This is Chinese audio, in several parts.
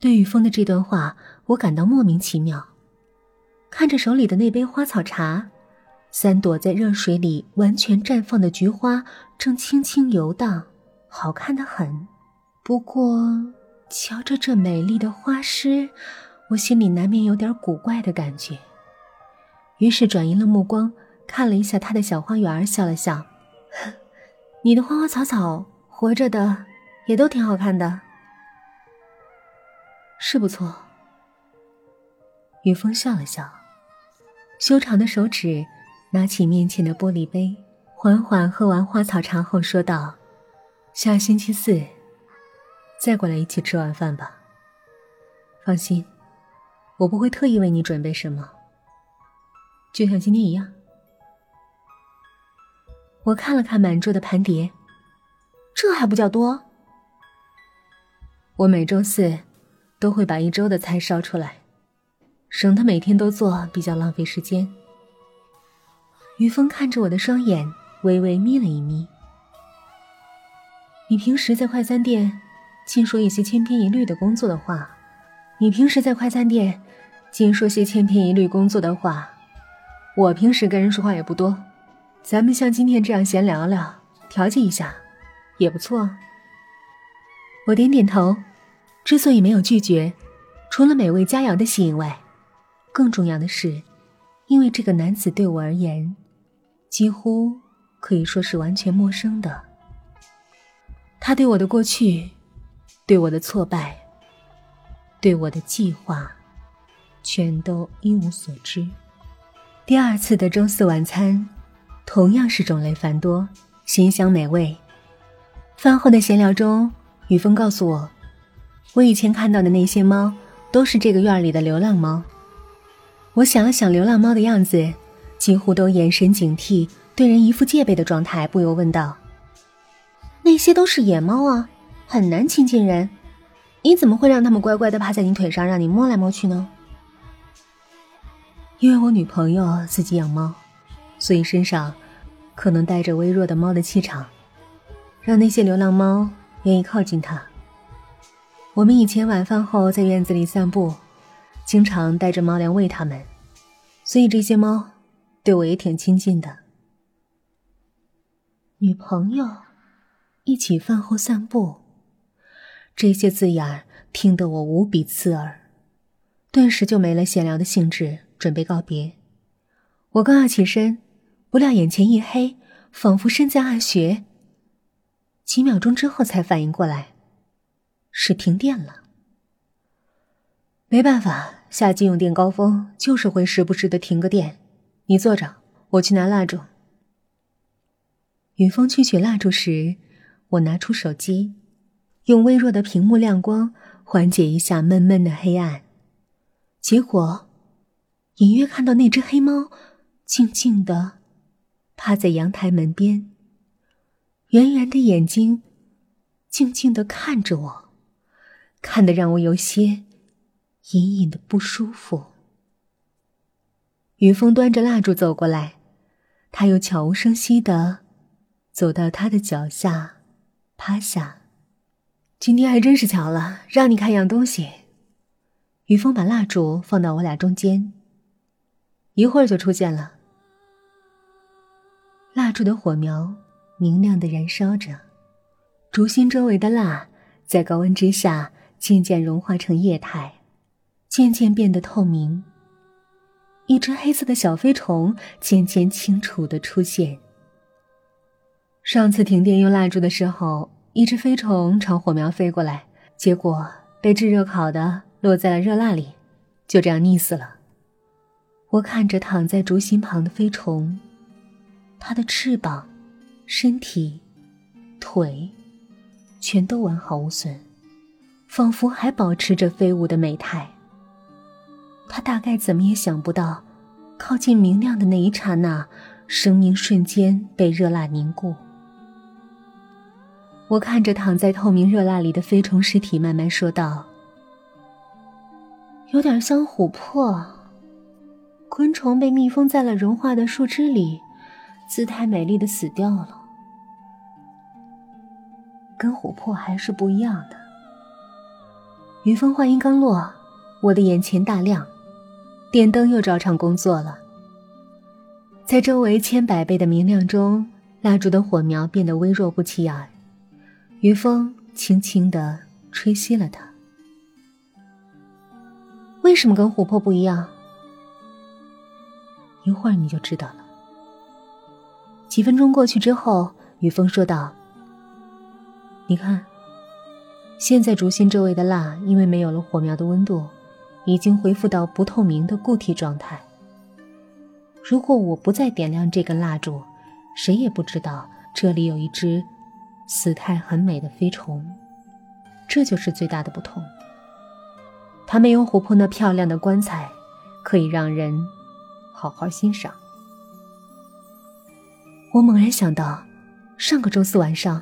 对雨峰的这段话，我感到莫名其妙。看着手里的那杯花草茶，三朵在热水里完全绽放的菊花正轻轻游荡，好看的很。不过，瞧着这美丽的花诗，我心里难免有点古怪的感觉。于是转移了目光，看了一下他的小花园，笑了笑：“ 你的花花草草，活着的也都挺好看的。”是不错。雨峰笑了笑，修长的手指拿起面前的玻璃杯，缓缓喝完花草茶后说道：“下星期四再过来一起吃晚饭吧。放心，我不会特意为你准备什么，就像今天一样。”我看了看满桌的盘碟，这还不叫多？我每周四。都会把一周的菜烧出来，省得每天都做，比较浪费时间。于峰看着我的双眼，微微眯了一眯。你平时在快餐店，净说一些千篇一律的工作的话。你平时在快餐店，净说些千篇一律工作的话。我平时跟人说话也不多，咱们像今天这样闲聊聊，调剂一下，也不错。我点点头。之所以没有拒绝，除了美味佳肴的吸引外，更重要的是，因为这个男子对我而言，几乎可以说是完全陌生的。他对我的过去，对我的挫败，对我的计划，全都一无所知。第二次的周四晚餐，同样是种类繁多，鲜香美味。饭后的闲聊中，雨峰告诉我。我以前看到的那些猫，都是这个院里的流浪猫。我想了想流浪猫的样子，几乎都眼神警惕，对人一副戒备的状态，不由问道：“那些都是野猫啊，很难亲近人，你怎么会让它们乖乖的趴在你腿上，让你摸来摸去呢？”因为我女朋友自己养猫，所以身上可能带着微弱的猫的气场，让那些流浪猫愿意靠近它。我们以前晚饭后在院子里散步，经常带着猫粮喂它们，所以这些猫对我也挺亲近的。女朋友，一起饭后散步，这些字眼听得我无比刺耳，顿时就没了闲聊的兴致，准备告别。我刚要起身，不料眼前一黑，仿佛身在暗穴。几秒钟之后才反应过来。是停电了，没办法，夏季用电高峰就是会时不时的停个电。你坐着，我去拿蜡烛。雨峰去取蜡烛时，我拿出手机，用微弱的屏幕亮光缓解一下闷闷的黑暗。结果，隐约看到那只黑猫静静的趴在阳台门边，圆圆的眼睛静静的看着我。看得让我有些隐隐的不舒服。雨峰端着蜡烛走过来，他又悄无声息的走到他的脚下，趴下。今天还真是巧了，让你看样东西。于峰把蜡烛放到我俩中间，一会儿就出现了。蜡烛的火苗明亮的燃烧着，烛心周围的蜡在高温之下。渐渐融化成液态，渐渐变得透明。一只黑色的小飞虫渐渐清楚的出现。上次停电用蜡烛的时候，一只飞虫朝火苗飞过来，结果被炙热烤的落在了热蜡里，就这样溺死了。我看着躺在烛心旁的飞虫，它的翅膀、身体、腿，全都完好无损。仿佛还保持着飞舞的美态。他大概怎么也想不到，靠近明亮的那一刹那，生命瞬间被热蜡凝固。我看着躺在透明热蜡里的飞虫尸体，慢慢说道：“有点像琥珀，昆虫被密封在了融化的树枝里，姿态美丽的死掉了，跟琥珀还是不一样的。”于峰话音刚落，我的眼前大亮，电灯又照常工作了。在周围千百倍的明亮中，蜡烛的火苗变得微弱不起眼。于峰轻轻地吹熄了它。为什么跟琥珀不一样？一会儿你就知道了。几分钟过去之后，雨峰说道：“你看，现在烛心周围的蜡，因为没有了火苗的温度，已经恢复到不透明的固体状态。如果我不再点亮这根蜡烛，谁也不知道这里有一只死态很美的飞虫。这就是最大的不同。它没有琥珀那漂亮的棺材，可以让人好好欣赏。”我猛然想到，上个周四晚上，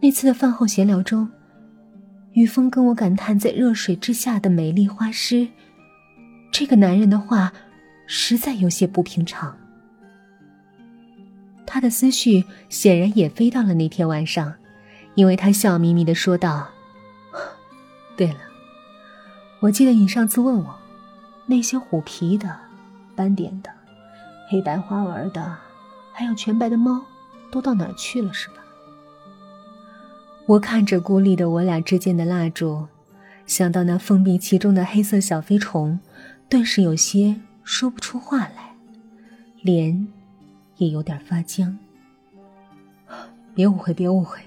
那次的饭后闲聊中，雨峰跟我感叹在热水之下的美丽花诗。这个男人的话，实在有些不平常。他的思绪显然也飞到了那天晚上，因为他笑眯眯的说道：“对了，我记得你上次问我，那些虎皮的、斑点的、黑白花纹的。”还有全白的猫，都到哪儿去了？是吧？我看着孤立的我俩之间的蜡烛，想到那封闭其中的黑色小飞虫，顿时有些说不出话来，脸也有点发僵。别误会，别误会。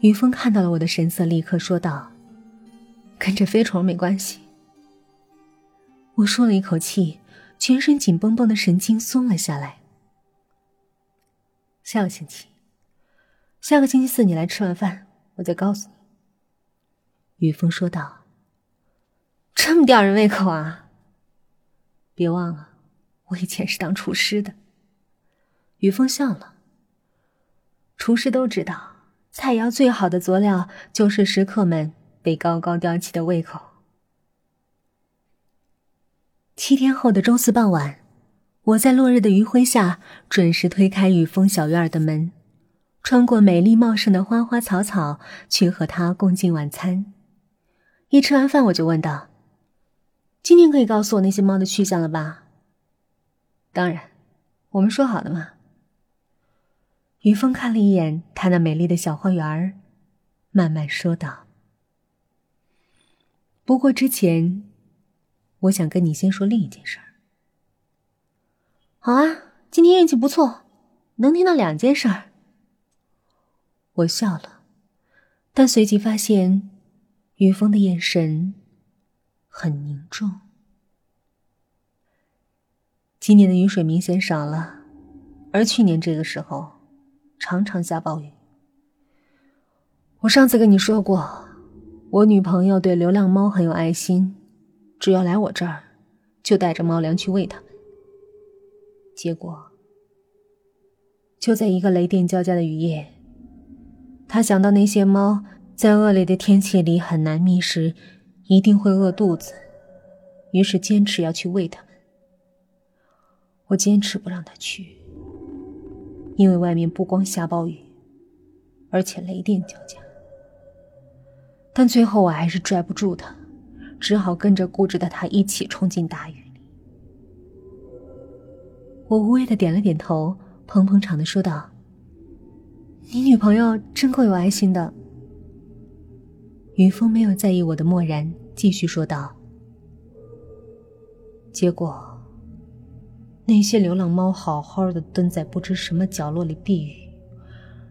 于峰看到了我的神色，立刻说道：“跟这飞虫没关系。”我舒了一口气，全身紧绷绷的神经松了下来。下个星期，下个星期四你来吃完饭，我再告诉你。”雨峰说道。“这么吊人胃口啊！别忘了，我以前是当厨师的。”雨峰笑了。厨师都知道，菜肴最好的佐料就是食客们被高高吊起的胃口。七天后的周四傍晚。我在落日的余晖下准时推开雨峰小院的门，穿过美丽茂盛的花花草草，去和他共进晚餐。一吃完饭，我就问道：“今天可以告诉我那些猫的去向了吧？”“当然，我们说好的嘛。”于峰看了一眼他那美丽的小花园慢慢说道：“不过之前，我想跟你先说另一件事。”好啊，今天运气不错，能听到两件事儿。我笑了，但随即发现，于峰的眼神很凝重。今年的雨水明显少了，而去年这个时候常常下暴雨。我上次跟你说过，我女朋友对流浪猫很有爱心，只要来我这儿，就带着猫粮去喂它。结果，就在一个雷电交加的雨夜，他想到那些猫在恶劣的天气里很难觅食，一定会饿肚子，于是坚持要去喂它们。我坚持不让他去，因为外面不光下暴雨，而且雷电交加。但最后我还是拽不住他，只好跟着固执的他一起冲进大雨里。我无谓的点了点头，捧捧场的说道：“你女朋友真够有爱心的。”于峰没有在意我的漠然，继续说道：“结果，那些流浪猫好好的蹲在不知什么角落里避雨，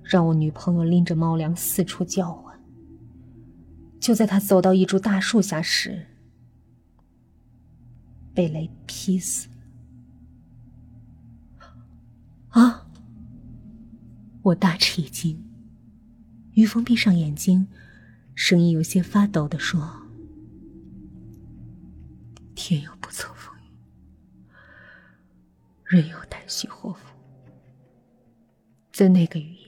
让我女朋友拎着猫粮四处叫唤。就在她走到一株大树下时，被雷劈死。”啊！我大吃一惊。于峰闭上眼睛，声音有些发抖的说：“天有不测风云，人有旦夕祸福。在那个雨夜，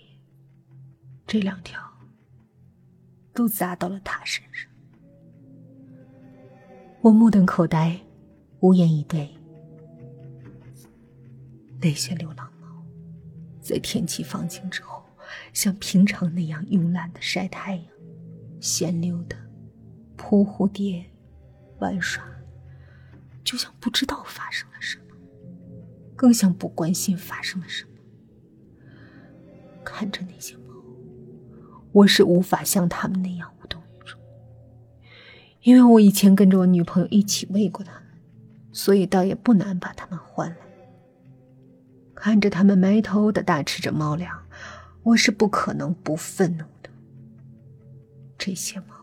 这两条都砸到了他身上。”我目瞪口呆，无言以对。那些流浪。在天气放晴之后，像平常那样慵懒的晒太阳，闲溜的扑蝴蝶、玩耍，就像不知道发生了什么，更像不关心发生了什么。看着那些猫，我是无法像他们那样无动于衷，因为我以前跟着我女朋友一起喂过它们，所以倒也不难把它们换来。看着他们埋头的大吃着猫粮，我是不可能不愤怒的。这些猫，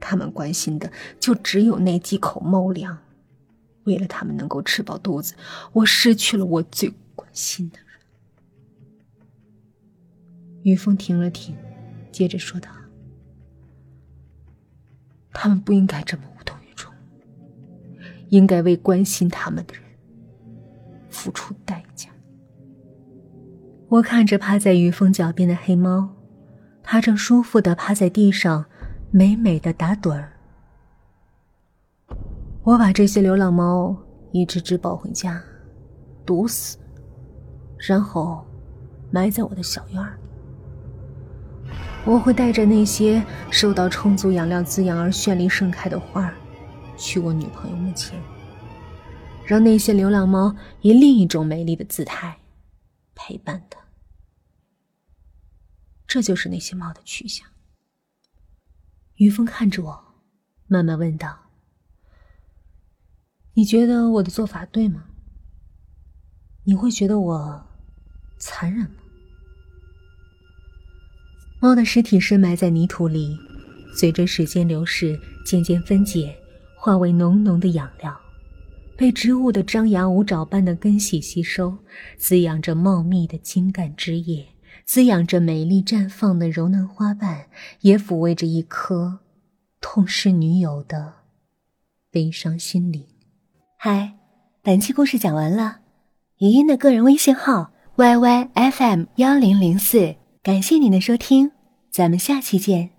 他们关心的就只有那几口猫粮。为了他们能够吃饱肚子，我失去了我最关心的人。于峰停了停，接着说道：“他们不应该这么无动于衷，应该为关心他们的人付出代价。”我看着趴在于峰脚边的黑猫，它正舒服的趴在地上，美美的打盹儿。我把这些流浪猫一只只抱回家，毒死，然后埋在我的小院里。我会带着那些受到充足养料滋养而绚丽盛开的花儿，去我女朋友墓前，让那些流浪猫以另一种美丽的姿态。陪伴的，这就是那些猫的去向。于峰看着我，慢慢问道：“你觉得我的做法对吗？你会觉得我残忍吗？”猫的尸体深埋在泥土里，随着时间流逝，渐渐分解，化为浓浓的养料。被植物的张牙舞爪般的根系吸收，滋养着茂密的茎干枝叶，滋养着美丽绽放的柔嫩花瓣，也抚慰着一颗痛失女友的悲伤心灵。嗨，本期故事讲完了，语音的个人微信号 yy fm 幺零零四，感谢您的收听，咱们下期见。